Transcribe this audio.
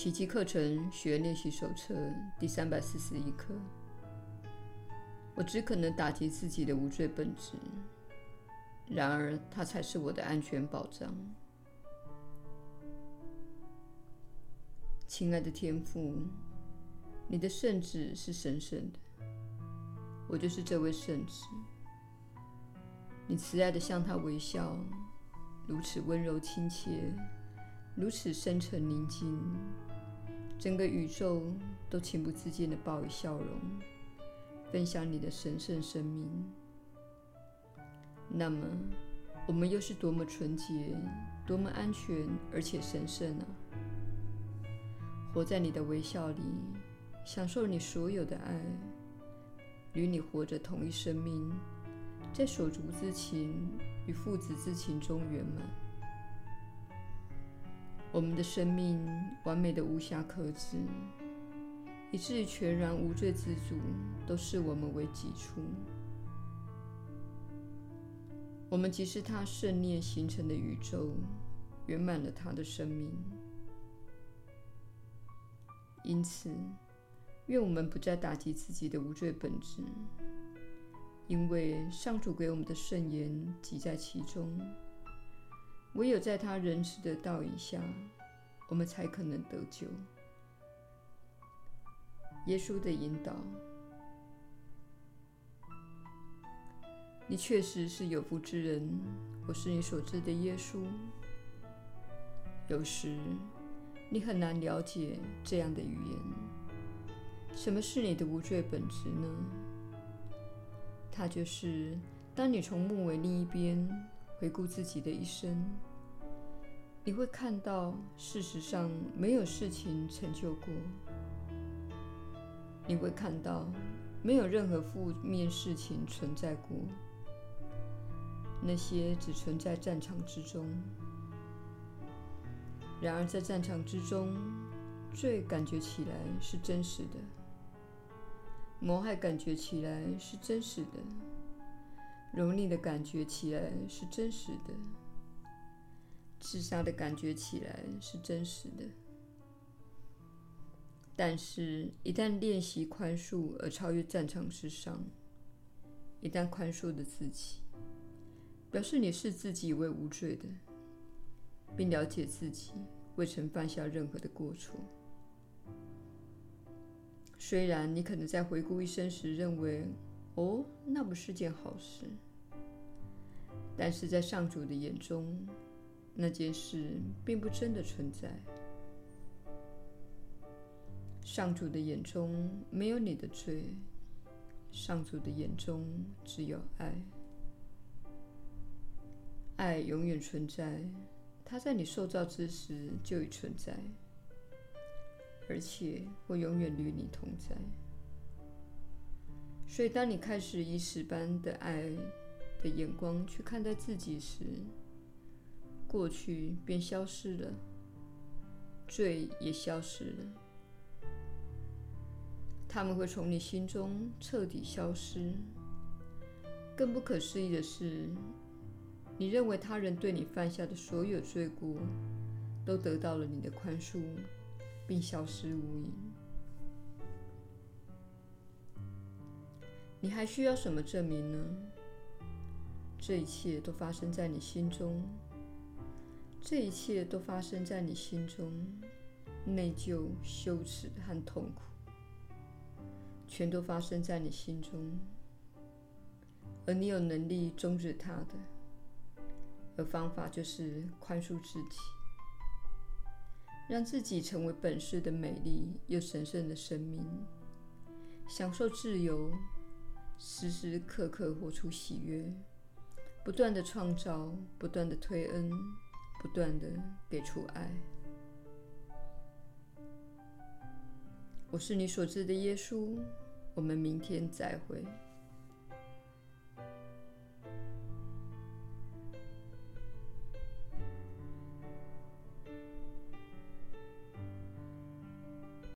奇迹课程学练习手册第三百四十一课。我只可能打击自己的无罪本质，然而它才是我的安全保障。亲爱的天父，你的圣旨是神圣的，我就是这位圣旨。你慈爱地向他微笑，如此温柔亲切，如此深沉宁静，整个宇宙都情不自禁地报以笑容，分享你的神圣生命。那么，我们又是多么纯洁、多么安全而且神圣啊！活在你的微笑里，享受你所有的爱，与你活着同一生命。在手足之情与父子之情中圆满，我们的生命完美的无瑕可知，以至于全然无罪之主都视我们为己出。我们即是他圣念形成的宇宙，圆满了他的生命。因此，愿我们不再打击自己的无罪本质。因为上主给我们的圣言即在其中，唯有在他仁慈的道引下，我们才可能得救。耶稣的引导，你确实是有福之人。我是你所知的耶稣。有时你很难了解这样的语言。什么是你的无罪本质呢？它就是，当你从木尾另一边回顾自己的一生，你会看到，事实上没有事情成就过。你会看到，没有任何负面事情存在过。那些只存在战场之中。然而，在战场之中，最感觉起来是真实的。谋害感觉起来是真实的，蹂躏的感觉起来是真实的，自杀的感觉起来是真实的。但是，一旦练习宽恕而超越战场之上，一旦宽恕的自己，表示你视自己为无罪的，并了解自己未曾犯下任何的过错。虽然你可能在回顾一生时认为，哦，那不是件好事，但是在上主的眼中，那件事并不真的存在。上主的眼中没有你的罪，上主的眼中只有爱。爱永远存在，它在你受造之时就已存在。而且会永远与你同在。所以，当你开始以此般的爱的眼光去看待自己时，过去便消失了，罪也消失了。他们会从你心中彻底消失。更不可思议的是，你认为他人对你犯下的所有罪过，都得到了你的宽恕。并消失无影。你还需要什么证明呢？这一切都发生在你心中，这一切都发生在你心中，内疚、羞耻和痛苦，全都发生在你心中，而你有能力终止它的，而方法就是宽恕自己。让自己成为本世的美丽又神圣的生命，享受自由，时时刻刻活出喜悦，不断地创造，不断地推恩，不断的给出爱。我是你所知的耶稣，我们明天再会。